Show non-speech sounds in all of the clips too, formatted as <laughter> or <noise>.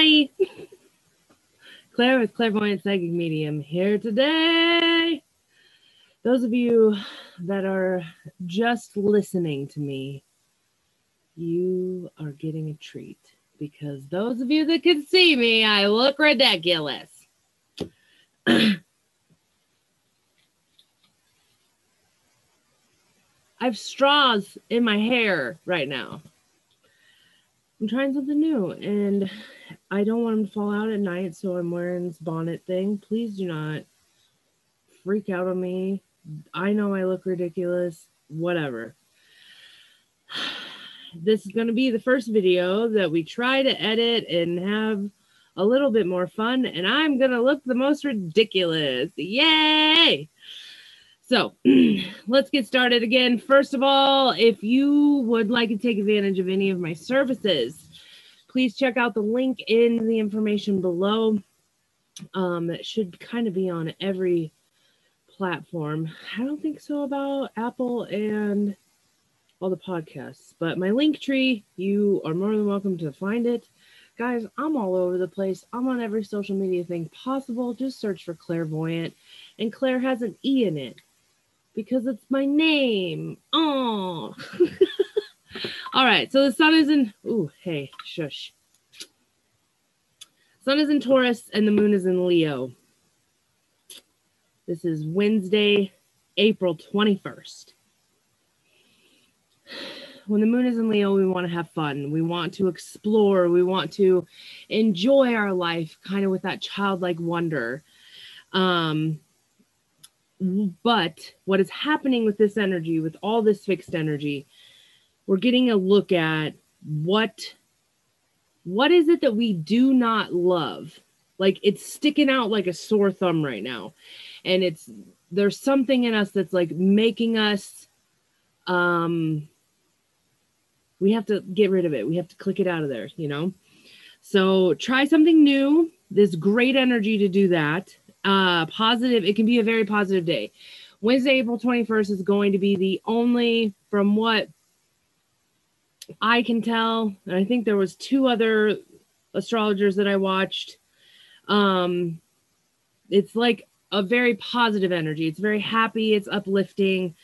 Hi. Claire with Clairvoyant Psychic Medium here today. Those of you that are just listening to me, you are getting a treat because those of you that can see me, I look ridiculous. <clears throat> I have straws in my hair right now. I'm trying something new and I don't want them to fall out at night, so I'm wearing this bonnet thing. Please do not freak out on me. I know I look ridiculous, whatever. <sighs> This is going to be the first video that we try to edit and have a little bit more fun, and I'm going to look the most ridiculous. Yay! So <clears throat> let's get started again. First of all, if you would like to take advantage of any of my services, please check out the link in the information below. Um, it should kind of be on every platform. I don't think so about Apple and all the podcasts, but my Linktree, you are more than welcome to find it. Guys, I'm all over the place. I'm on every social media thing possible. Just search for clairvoyant, and Claire has an E in it because it's my name. Oh. <laughs> All right. So the sun is in. Ooh, hey, shush. Sun is in Taurus and the moon is in Leo. This is Wednesday, April 21st. When the moon is in Leo, we want to have fun. We want to explore. We want to enjoy our life kind of with that childlike wonder. Um, but what is happening with this energy, with all this fixed energy, we're getting a look at what what is it that we do not love? Like it's sticking out like a sore thumb right now. And it's there's something in us that's like making us um we have to get rid of it. We have to click it out of there, you know? So try something new. this great energy to do that uh, positive. It can be a very positive day. Wednesday, April 21st is going to be the only, from what I can tell, and I think there was two other astrologers that I watched. Um, it's like a very positive energy. It's very happy. It's uplifting.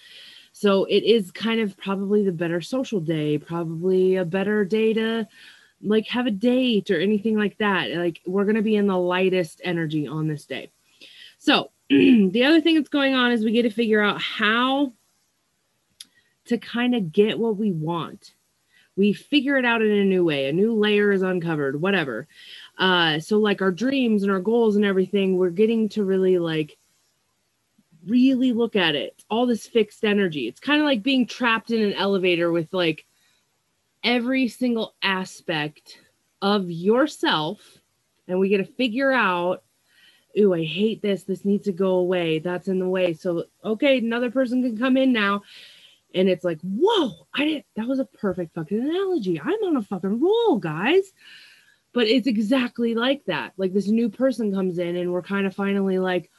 So it is kind of probably the better social day, probably a better day to like have a date or anything like that. Like we're going to be in the lightest energy on this day. So <clears throat> the other thing that's going on is we get to figure out how to kind of get what we want. We figure it out in a new way. A new layer is uncovered, whatever. Uh, so like our dreams and our goals and everything, we're getting to really like really look at it. All this fixed energy. It's kind of like being trapped in an elevator with like every single aspect of yourself and we get to figure out ooh, I hate this. This needs to go away. That's in the way. So, okay, another person can come in now. And it's like, whoa, I didn't, that was a perfect fucking analogy. I'm on a fucking roll, guys. But it's exactly like that. Like this new person comes in and we're kind of finally like,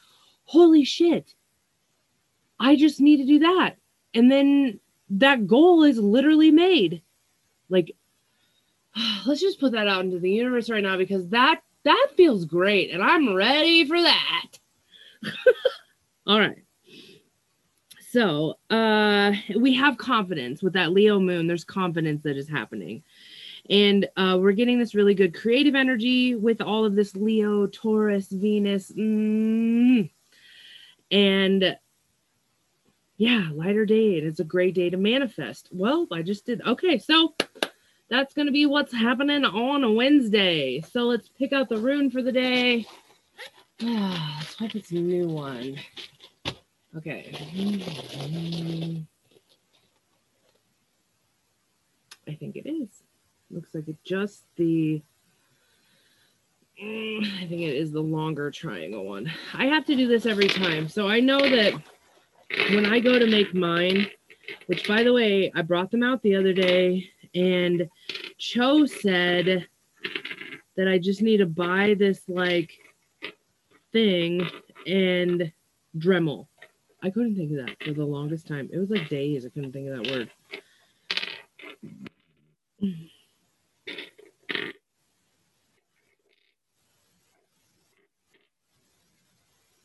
holy shit, I just need to do that. And then that goal is literally made. Like, <sighs> let's just put that out into the universe right now because that that feels great, and I'm ready for that. <laughs> All right. So uh, we have confidence with that Leo moon. There's confidence that is happening. And uh, we're getting this really good creative energy with all of this Leo, Taurus, Venus. Mm. And yeah, lighter day. It's a great day to manifest. Well, I just did. Okay, so that's going to be what's happening on a Wednesday. So let's pick out the rune for the day. <sighs> let's hope it's a new one. Okay. I think it is. Looks like it just the. I think it is the longer triangle one. I have to do this every time. So I know that when I go to make mine, which by the way, I brought them out the other day and Cho said that I just need to buy this like thing and Dremel. I couldn't think of that for the longest time. It was like days. I couldn't think of that word.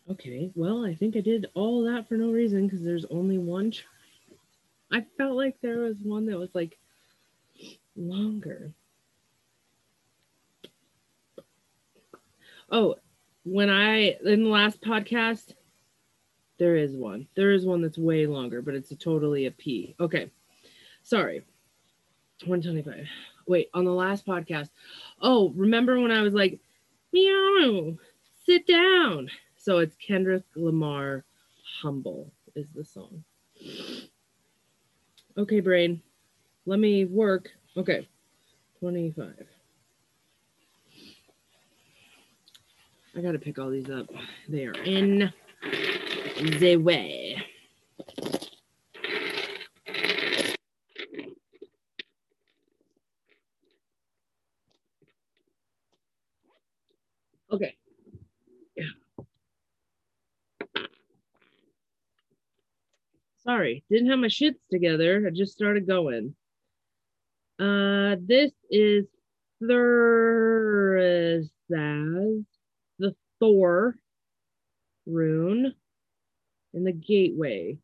Okay, well, I think I did all that for no reason because there's only one. I felt like there was one that was like longer. Oh, when I, in the last podcast, there is one. There is one that's way longer, but it's a totally a P. Okay. Sorry. 125. Wait, on the last podcast. Oh, remember when I was like, meow, sit down. So it's Kendrick Lamar Humble is the song. Okay, brain. Let me work. Okay. 25. I got to pick all these up. They are in the way. Okay. Yeah. Sorry, didn't have my shits together. I just started going. Uh, this is Thurisaz, the Thor rune in the gateway,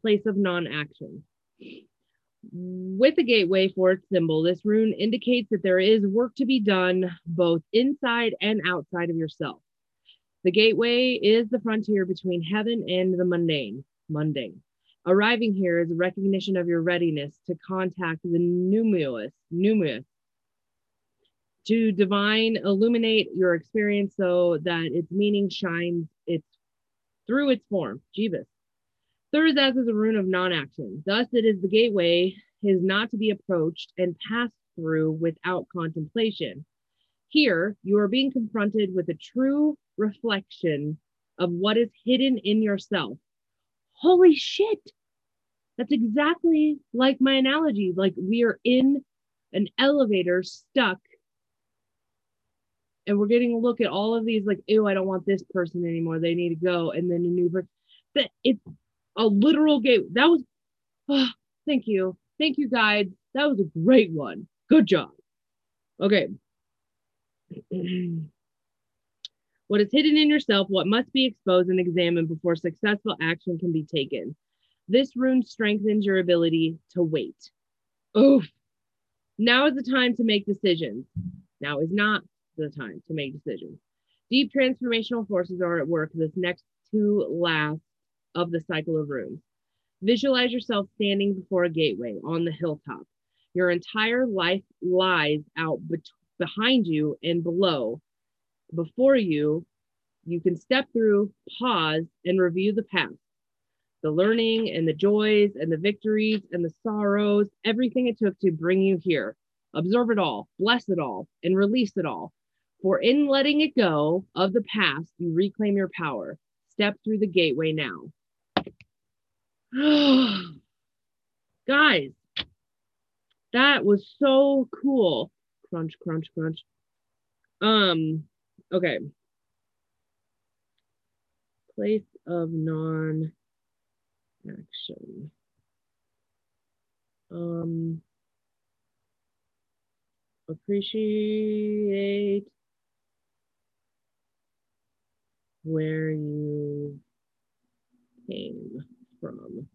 place of non action. With the gateway for its symbol, this rune indicates that there is work to be done both inside and outside of yourself. The gateway is the frontier between heaven and the mundane. Mundane. Arriving here is a recognition of your readiness to contact the numerous, numerous, to divine illuminate your experience so that its meaning shines its through its form. Jeebus. Thurisaz is a rune of non-action. Thus, it is the gateway is not to be approached and passed through without contemplation. Here, you are being confronted with a true reflection of what is hidden in yourself. Holy shit! That's exactly like my analogy. Like we are in an elevator stuck and we're getting a look at all of these like ew i don't want this person anymore. They need to go. And then a new person that it's a literal gate that was oh, thank you. Thank you guide that was a great one. Good job. Okay. <clears throat> What is hidden in yourself what must be exposed and examined before successful action can be taken. This rune strengthens your ability to wait. Oof. Now is the time to make decisions. Now is not the time to make decisions. Deep transformational forces are at work this next two last of the cycle of runes. Visualize yourself standing before a gateway on the hilltop. Your entire life lies out be- behind you and below. Before you, you can step through, pause, and review the past the learning and the joys and the victories and the sorrows, everything it took to bring you here. Observe it all, bless it all, and release it all. For in letting it go of the past, you reclaim your power. Step through the gateway now. <sighs> Guys, that was so cool. Crunch, crunch, crunch. Um, okay. Place of non action. Um, appreciate where you came from.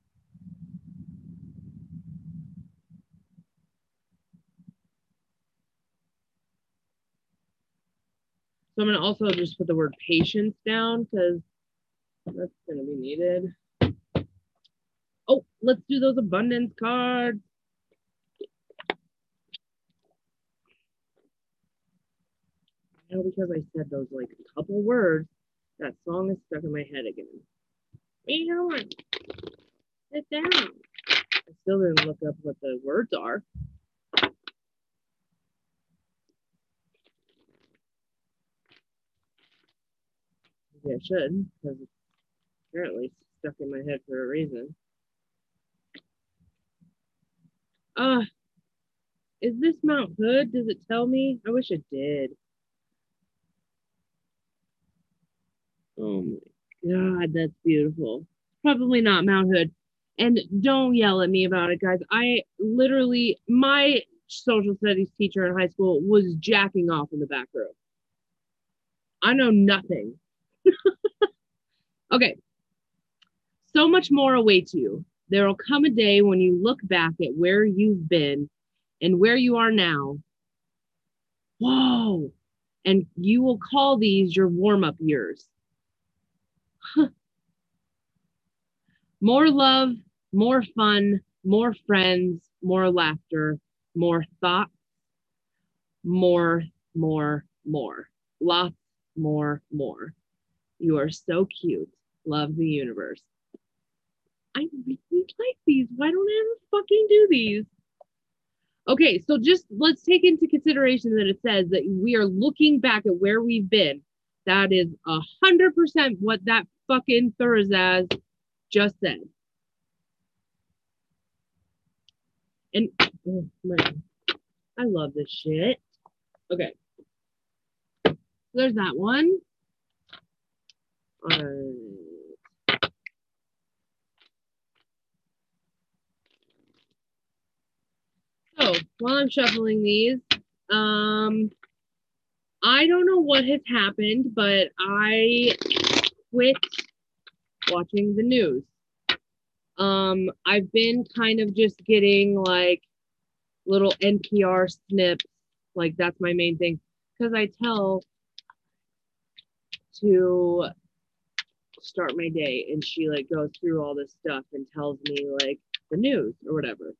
So I'm to also just put the word patience down because that's to be needed. Oh, let's do those abundance cards. Because I said those like a couple words, that song is stuck in my head again. Hey, on. Sit down. I still didn't look up what the words are. Maybe I should, because it's apparently stuck in my head for a reason. Uh, is this Mount Hood? Does it tell me? I wish it did. Oh my God, that's beautiful. Probably not Mount Hood. And don't yell at me about it, guys. I literally, my social studies teacher in high school was jacking off in the back room. I know nothing. <laughs> okay. So much more awaits you. There will come a day when you look back at where you've been and where you are now. Whoa. And you will call these your warm up years. <laughs> more love, more fun, more friends, more laughter, more thoughts, more, more, more. Lots more, more. You are so cute. Love the universe. I really like these. Why don't I ever fucking do these? Okay, so just let's take into consideration that it says that we are looking back at where we've been. That is a hundred percent what that fucking Thurisaz just said. And oh, I love this shit. Okay. There's that one. So while I'm shuffling these, um, I don't know what has happened, but I quit watching the news. Um, I've been kind of just getting like little NPR snips, like that's my main thing, because I tell to start my day and she like goes through all this stuff and tells me like the news or whatever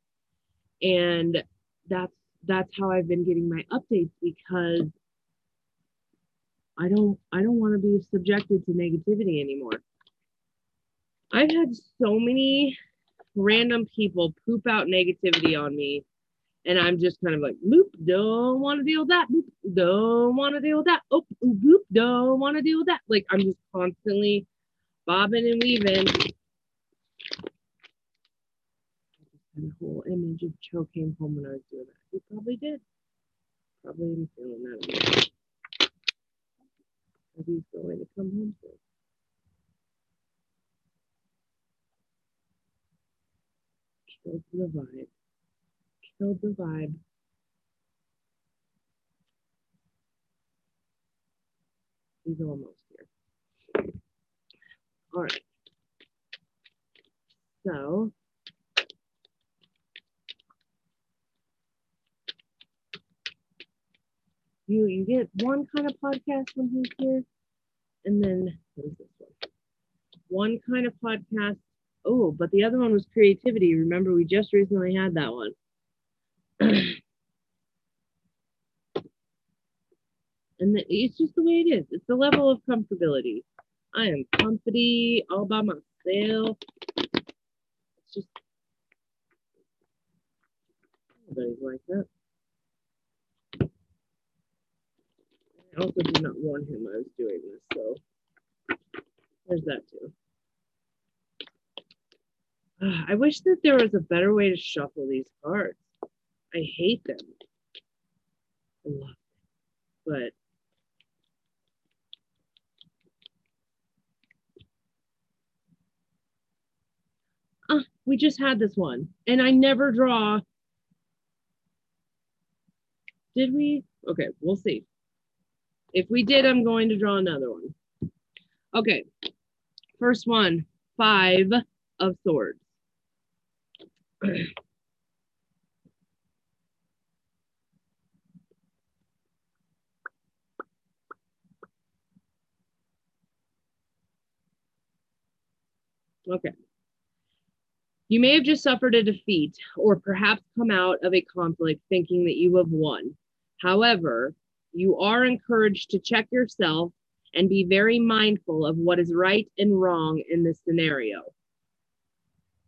and that's that's how i've been getting my updates because i don't i don't want to be subjected to negativity anymore i've had so many random people poop out negativity on me and I'm just kind of like, boop, don't want to deal with that. Boop, don't want to deal with that. Oh, boop, don't want to deal with that. Like I'm just constantly bobbing and weaving. The whole image of Cho came home when I was doing that. He probably did. Probably didn't feeling that. Because he's going to come home soon. Killed the vibe killed the vibe. He's almost here. All right. So, you you get one kind of podcast when he's here, and then this one? One kind of podcast. Oh, but the other one was creativity. Remember, we just recently had that one. <clears throat> and the, it's just the way it is. It's the level of comfortability. I am comfy all by myself. It's just everybody's like that. I also did not warn him I was doing this, so there's that too. I wish that there was a better way to shuffle these cards. I hate them. I love them. But uh, we just had this one and I never draw. Did we? Okay, we'll see. If we did, I'm going to draw another one. Okay, first one, five of swords. Okay. You may have just suffered a defeat or perhaps come out of a conflict thinking that you have won. However, you are encouraged to check yourself and be very mindful of what is right and wrong in this scenario.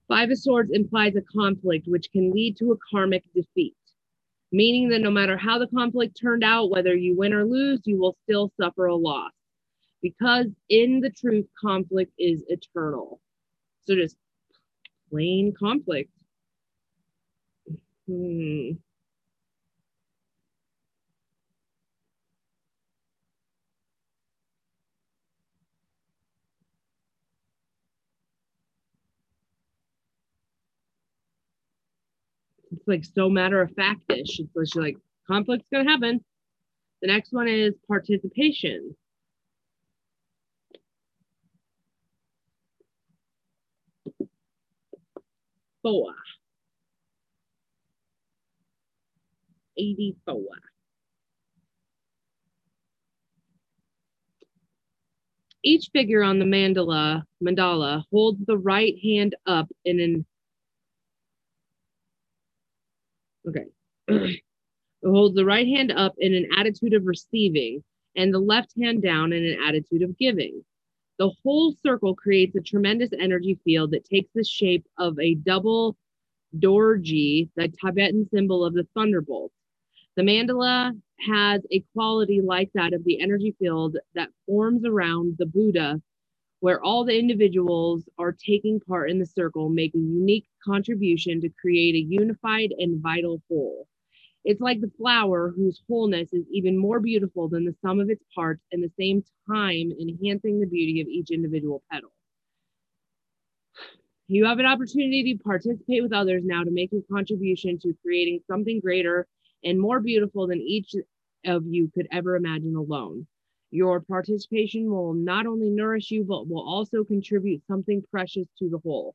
Five of Swords implies a conflict which can lead to a karmic defeat, meaning that no matter how the conflict turned out, whether you win or lose, you will still suffer a loss. Because in the truth, conflict is eternal. So just plain conflict. Hmm. like so matter of factish. It's literally like conflict's gonna happen. The next one is participation. Four. 84. Each figure on the mandala, mandala holds the right hand up in an okay <clears throat> Hold the right hand up in an attitude of receiving and the left hand down in an attitude of giving. The whole circle creates a tremendous energy field that takes the shape of a double dorji, the Tibetan symbol of the thunderbolt. The mandala has a quality like that of the energy field that forms around the Buddha, where all the individuals are taking part in the circle, make a unique contribution to create a unified and vital whole. It's like the flower whose wholeness is even more beautiful than the sum of its parts, and the same time enhancing the beauty of each individual petal. You have an opportunity to participate with others now to make your contribution to creating something greater and more beautiful than each of you could ever imagine alone. Your participation will not only nourish you, but will also contribute something precious to the whole.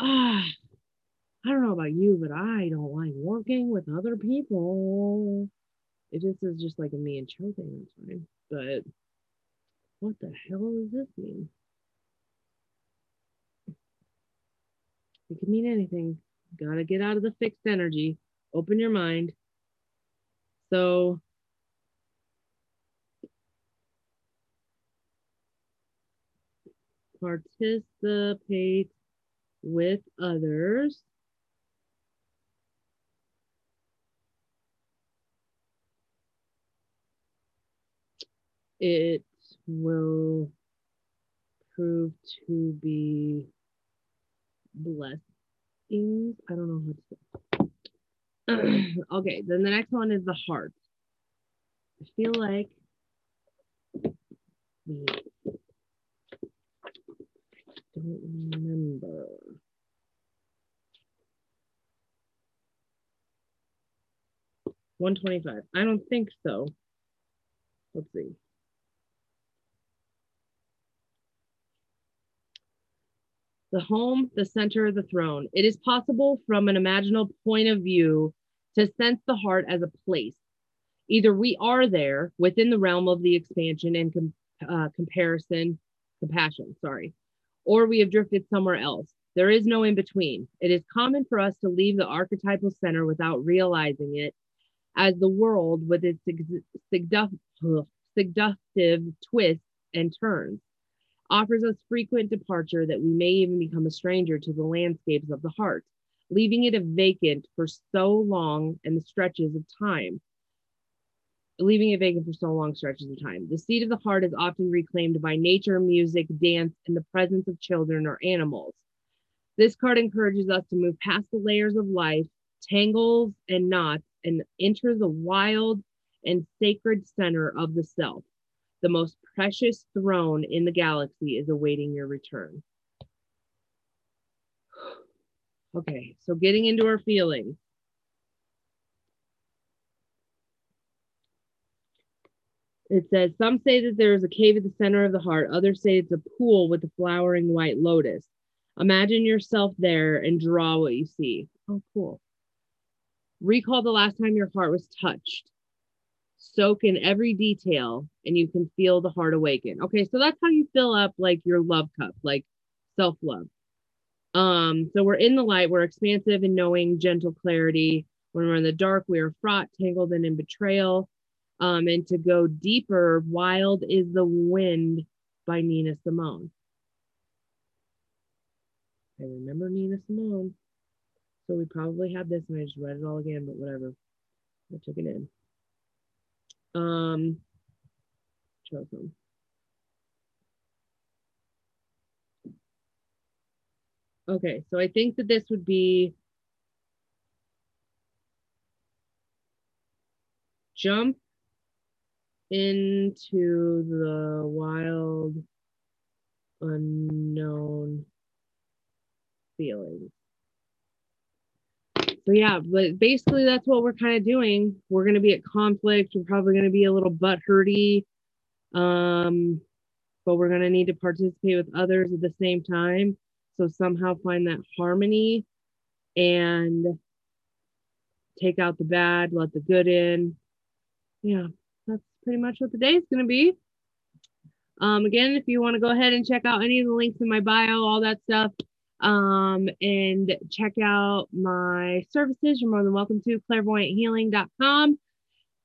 Ah, <sighs> I don't know about you, but I don't like working with other people. It just is just like a me and Cho thing that's fine. But what the hell does this mean? It can mean anything. Gotta get out of the fixed energy. Open your mind. So participate with others. It will prove to be blessings. I don't know how to say <clears throat> okay, then the next one is the heart. I feel like we don't remember. One twenty-five. I don't think so. Let's see. The home, the center, of the throne. It is possible from an imaginal point of view to sense the heart as a place. Either we are there within the realm of the expansion and com- uh, comparison, compassion, sorry, or we have drifted somewhere else. There is no in between. It is common for us to leave the archetypal center without realizing it, as the world, with its seductive twists and turns, offers us frequent departure that we may even become a stranger to the landscapes of the heart leaving it a vacant for so long and the stretches of time. Leaving it vacant for so long stretches of time. The seat of the heart is often reclaimed by nature, music, dance, and the presence of children or animals. This card encourages us to move past the layers of life, tangles and knots, and enter the wild and sacred center of the self. The most precious throne in the galaxy is awaiting your return. <sighs> Okay, so getting into our feelings. It says, some say that there is a cave at the center of the heart. Others say it's a pool with a flowering white lotus. Imagine yourself there and draw what you see. Oh, cool. Recall the last time your heart was touched. Soak in every detail and you can feel the heart awaken. Okay, so that's how you fill up like your love cup, like self love. Um, so we're in the light, we're expansive and knowing, gentle clarity. When we're in the dark, we are fraught, tangled, and in betrayal. Um, and to go deeper, Wild is the Wind by Nina Simone. I remember Nina Simone. So we probably had this and I just read it all again, but whatever. I took it in. Um, Chosen. Okay, so I think that this would be jump into the wild unknown feeling So yeah, but basically that's what we're kind of doing. We're going to be at conflict. We're probably going to be a little butt hurty. Um, but we're going to need to participate with others at the same time. So somehow find that harmony and take out the bad, let the good in. Yeah, pretty much what the day is going to be. Um, again, if you want to go ahead and check out any of the links in my bio, all that stuff, um, and check out my services, you're more than welcome to clairvoyanthealing.com.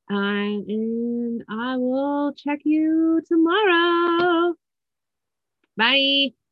Uh, and I will check you tomorrow. Bye.